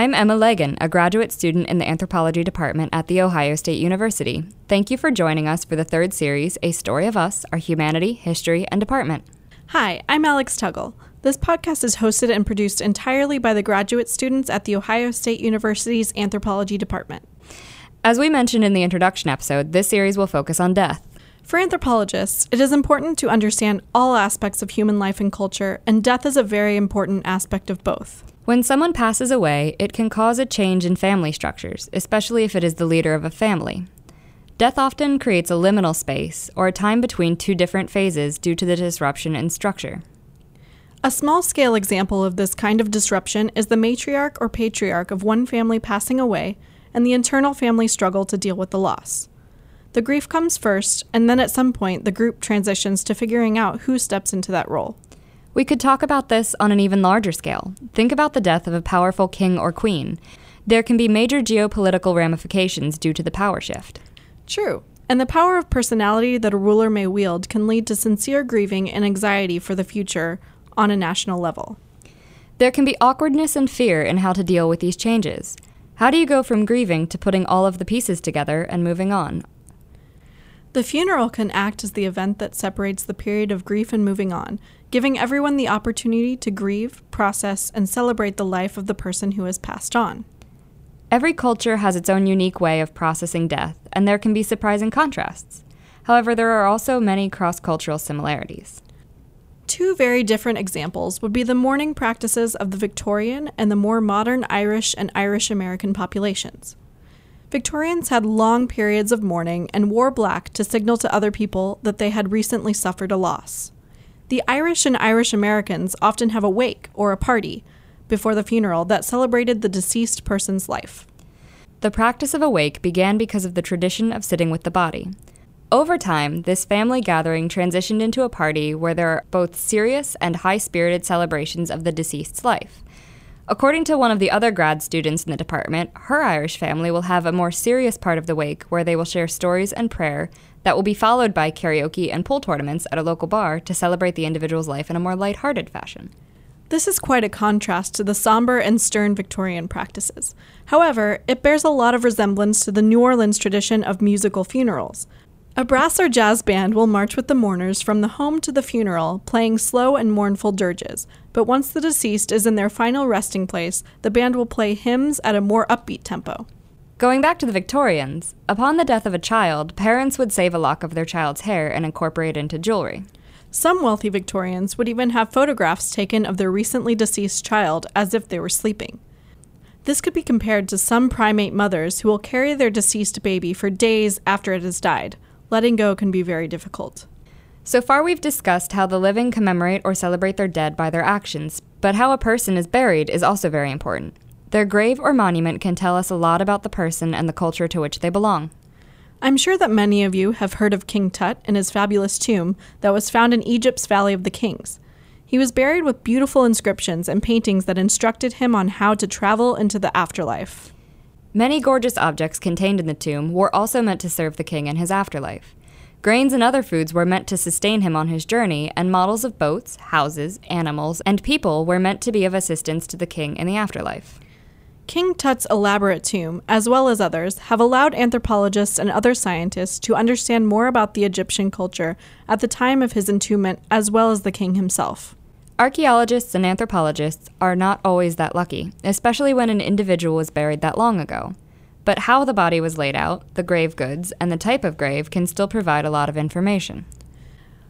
I'm Emma Legan, a graduate student in the anthropology department at The Ohio State University. Thank you for joining us for the third series, A Story of Us, Our Humanity, History, and Department. Hi, I'm Alex Tuggle. This podcast is hosted and produced entirely by the graduate students at The Ohio State University's anthropology department. As we mentioned in the introduction episode, this series will focus on death. For anthropologists, it is important to understand all aspects of human life and culture, and death is a very important aspect of both. When someone passes away, it can cause a change in family structures, especially if it is the leader of a family. Death often creates a liminal space, or a time between two different phases due to the disruption in structure. A small scale example of this kind of disruption is the matriarch or patriarch of one family passing away and the internal family struggle to deal with the loss. The grief comes first, and then at some point, the group transitions to figuring out who steps into that role. We could talk about this on an even larger scale. Think about the death of a powerful king or queen. There can be major geopolitical ramifications due to the power shift. True. And the power of personality that a ruler may wield can lead to sincere grieving and anxiety for the future on a national level. There can be awkwardness and fear in how to deal with these changes. How do you go from grieving to putting all of the pieces together and moving on? The funeral can act as the event that separates the period of grief and moving on, giving everyone the opportunity to grieve, process, and celebrate the life of the person who has passed on. Every culture has its own unique way of processing death, and there can be surprising contrasts. However, there are also many cross cultural similarities. Two very different examples would be the mourning practices of the Victorian and the more modern Irish and Irish American populations. Victorians had long periods of mourning and wore black to signal to other people that they had recently suffered a loss. The Irish and Irish Americans often have a wake or a party before the funeral that celebrated the deceased person's life. The practice of a wake began because of the tradition of sitting with the body. Over time, this family gathering transitioned into a party where there are both serious and high spirited celebrations of the deceased's life. According to one of the other grad students in the department, her Irish family will have a more serious part of the wake where they will share stories and prayer that will be followed by karaoke and pool tournaments at a local bar to celebrate the individual's life in a more lighthearted fashion. This is quite a contrast to the somber and stern Victorian practices. However, it bears a lot of resemblance to the New Orleans tradition of musical funerals, a brass or jazz band will march with the mourners from the home to the funeral, playing slow and mournful dirges. But once the deceased is in their final resting place, the band will play hymns at a more upbeat tempo. Going back to the Victorians, upon the death of a child, parents would save a lock of their child's hair and incorporate it into jewelry. Some wealthy Victorians would even have photographs taken of their recently deceased child as if they were sleeping. This could be compared to some primate mothers who will carry their deceased baby for days after it has died, letting go can be very difficult. So far, we've discussed how the living commemorate or celebrate their dead by their actions, but how a person is buried is also very important. Their grave or monument can tell us a lot about the person and the culture to which they belong. I'm sure that many of you have heard of King Tut and his fabulous tomb that was found in Egypt's Valley of the Kings. He was buried with beautiful inscriptions and paintings that instructed him on how to travel into the afterlife. Many gorgeous objects contained in the tomb were also meant to serve the king in his afterlife. Grains and other foods were meant to sustain him on his journey, and models of boats, houses, animals, and people were meant to be of assistance to the king in the afterlife. King Tut's elaborate tomb, as well as others, have allowed anthropologists and other scientists to understand more about the Egyptian culture at the time of his entombment, as well as the king himself. Archaeologists and anthropologists are not always that lucky, especially when an individual was buried that long ago. But how the body was laid out, the grave goods, and the type of grave can still provide a lot of information.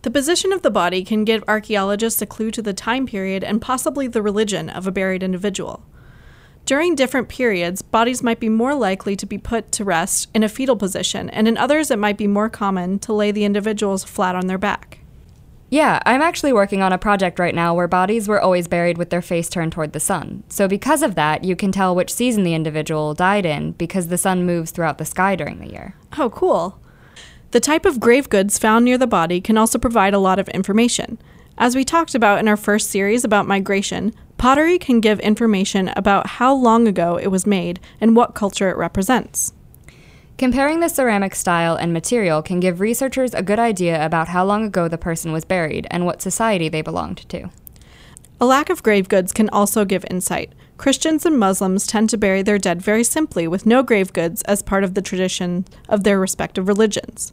The position of the body can give archaeologists a clue to the time period and possibly the religion of a buried individual. During different periods, bodies might be more likely to be put to rest in a fetal position, and in others, it might be more common to lay the individuals flat on their back. Yeah, I'm actually working on a project right now where bodies were always buried with their face turned toward the sun. So, because of that, you can tell which season the individual died in because the sun moves throughout the sky during the year. Oh, cool. The type of grave goods found near the body can also provide a lot of information. As we talked about in our first series about migration, pottery can give information about how long ago it was made and what culture it represents. Comparing the ceramic style and material can give researchers a good idea about how long ago the person was buried and what society they belonged to. A lack of grave goods can also give insight. Christians and Muslims tend to bury their dead very simply with no grave goods as part of the tradition of their respective religions.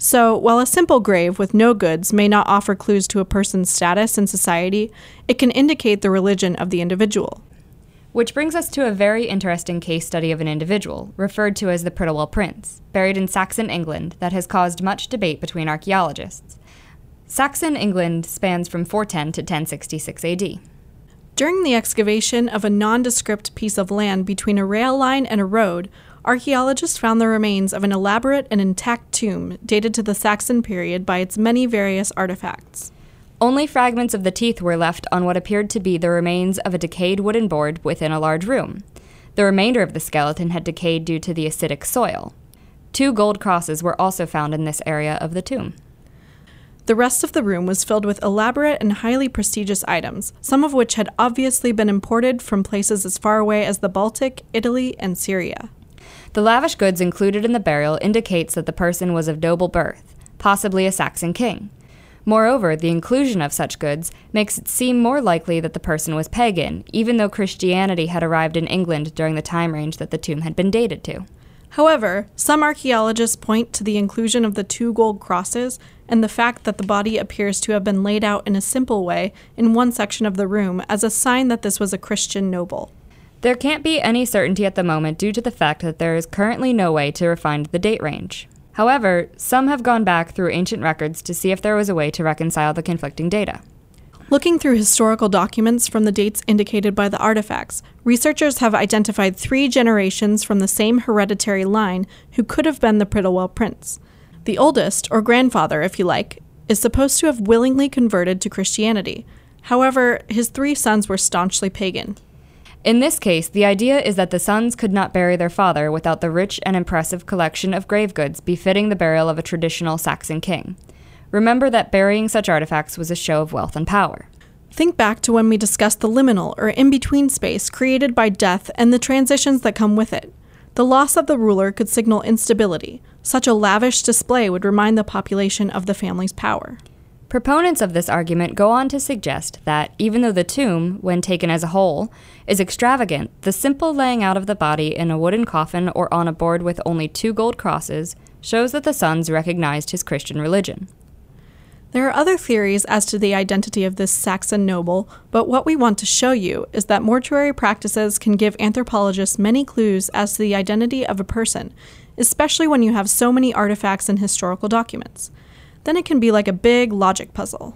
So, while a simple grave with no goods may not offer clues to a person's status in society, it can indicate the religion of the individual. Which brings us to a very interesting case study of an individual, referred to as the Prittlewell Prince, buried in Saxon England, that has caused much debate between archaeologists. Saxon England spans from 410 to 1066 AD. During the excavation of a nondescript piece of land between a rail line and a road, archaeologists found the remains of an elaborate and intact tomb dated to the Saxon period by its many various artifacts. Only fragments of the teeth were left on what appeared to be the remains of a decayed wooden board within a large room. The remainder of the skeleton had decayed due to the acidic soil. Two gold crosses were also found in this area of the tomb. The rest of the room was filled with elaborate and highly prestigious items, some of which had obviously been imported from places as far away as the Baltic, Italy, and Syria. The lavish goods included in the burial indicates that the person was of noble birth, possibly a Saxon king. Moreover, the inclusion of such goods makes it seem more likely that the person was pagan, even though Christianity had arrived in England during the time range that the tomb had been dated to. However, some archaeologists point to the inclusion of the two gold crosses and the fact that the body appears to have been laid out in a simple way in one section of the room as a sign that this was a Christian noble. There can't be any certainty at the moment due to the fact that there is currently no way to refine the date range. However, some have gone back through ancient records to see if there was a way to reconcile the conflicting data. Looking through historical documents from the dates indicated by the artifacts, researchers have identified three generations from the same hereditary line who could have been the Prittlewell prince. The oldest, or grandfather if you like, is supposed to have willingly converted to Christianity. However, his three sons were staunchly pagan. In this case, the idea is that the sons could not bury their father without the rich and impressive collection of grave goods befitting the burial of a traditional Saxon king. Remember that burying such artifacts was a show of wealth and power. Think back to when we discussed the liminal or in between space created by death and the transitions that come with it. The loss of the ruler could signal instability. Such a lavish display would remind the population of the family's power. Proponents of this argument go on to suggest that, even though the tomb, when taken as a whole, is extravagant, the simple laying out of the body in a wooden coffin or on a board with only two gold crosses shows that the sons recognized his Christian religion. There are other theories as to the identity of this Saxon noble, but what we want to show you is that mortuary practices can give anthropologists many clues as to the identity of a person, especially when you have so many artifacts and historical documents. Then it can be like a big logic puzzle.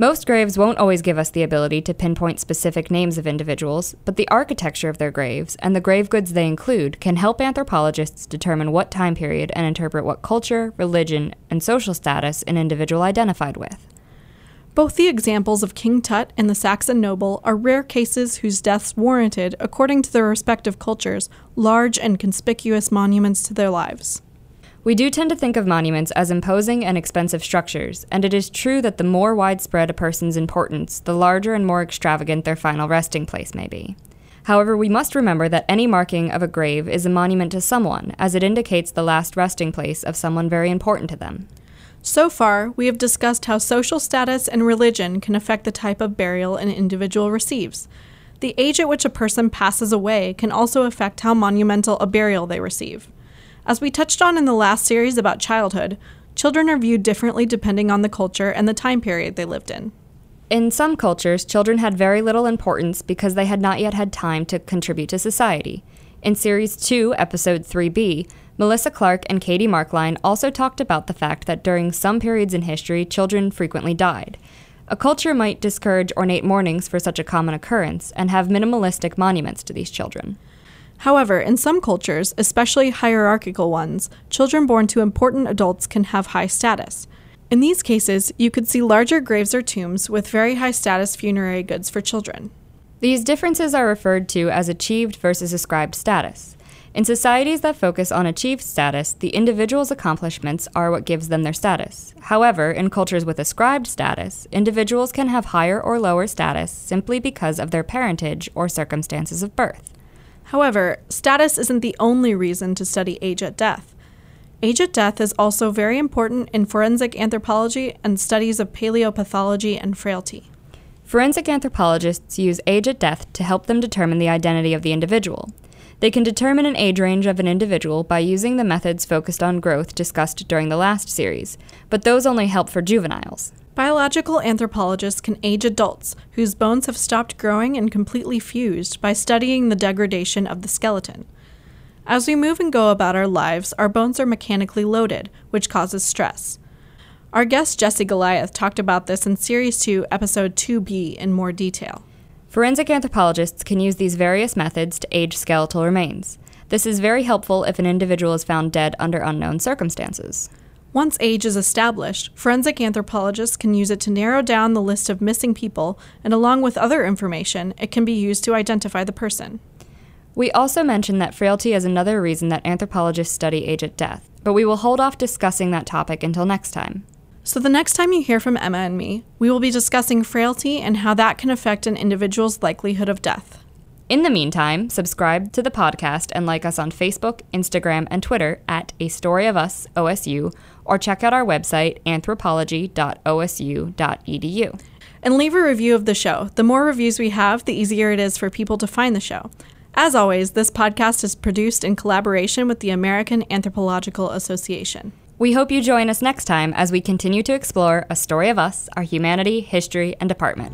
Most graves won't always give us the ability to pinpoint specific names of individuals, but the architecture of their graves and the grave goods they include can help anthropologists determine what time period and interpret what culture, religion, and social status an individual identified with. Both the examples of King Tut and the Saxon noble are rare cases whose deaths warranted, according to their respective cultures, large and conspicuous monuments to their lives. We do tend to think of monuments as imposing and expensive structures, and it is true that the more widespread a person's importance, the larger and more extravagant their final resting place may be. However, we must remember that any marking of a grave is a monument to someone, as it indicates the last resting place of someone very important to them. So far, we have discussed how social status and religion can affect the type of burial an individual receives. The age at which a person passes away can also affect how monumental a burial they receive. As we touched on in the last series about childhood, children are viewed differently depending on the culture and the time period they lived in. In some cultures, children had very little importance because they had not yet had time to contribute to society. In Series 2, Episode 3b, Melissa Clark and Katie Markline also talked about the fact that during some periods in history, children frequently died. A culture might discourage ornate mournings for such a common occurrence and have minimalistic monuments to these children. However, in some cultures, especially hierarchical ones, children born to important adults can have high status. In these cases, you could see larger graves or tombs with very high status funerary goods for children. These differences are referred to as achieved versus ascribed status. In societies that focus on achieved status, the individual's accomplishments are what gives them their status. However, in cultures with ascribed status, individuals can have higher or lower status simply because of their parentage or circumstances of birth. However, status isn't the only reason to study age at death. Age at death is also very important in forensic anthropology and studies of paleopathology and frailty. Forensic anthropologists use age at death to help them determine the identity of the individual. They can determine an age range of an individual by using the methods focused on growth discussed during the last series, but those only help for juveniles. Biological anthropologists can age adults whose bones have stopped growing and completely fused by studying the degradation of the skeleton. As we move and go about our lives, our bones are mechanically loaded, which causes stress. Our guest Jesse Goliath talked about this in Series 2, Episode 2b in more detail. Forensic anthropologists can use these various methods to age skeletal remains. This is very helpful if an individual is found dead under unknown circumstances. Once age is established, forensic anthropologists can use it to narrow down the list of missing people, and along with other information, it can be used to identify the person. We also mentioned that frailty is another reason that anthropologists study age at death, but we will hold off discussing that topic until next time. So, the next time you hear from Emma and me, we will be discussing frailty and how that can affect an individual's likelihood of death. In the meantime, subscribe to the podcast and like us on Facebook, Instagram, and Twitter at A Story of Us OSU, or check out our website, anthropology.osu.edu. And leave a review of the show. The more reviews we have, the easier it is for people to find the show. As always, this podcast is produced in collaboration with the American Anthropological Association. We hope you join us next time as we continue to explore a story of us, our humanity, history, and department.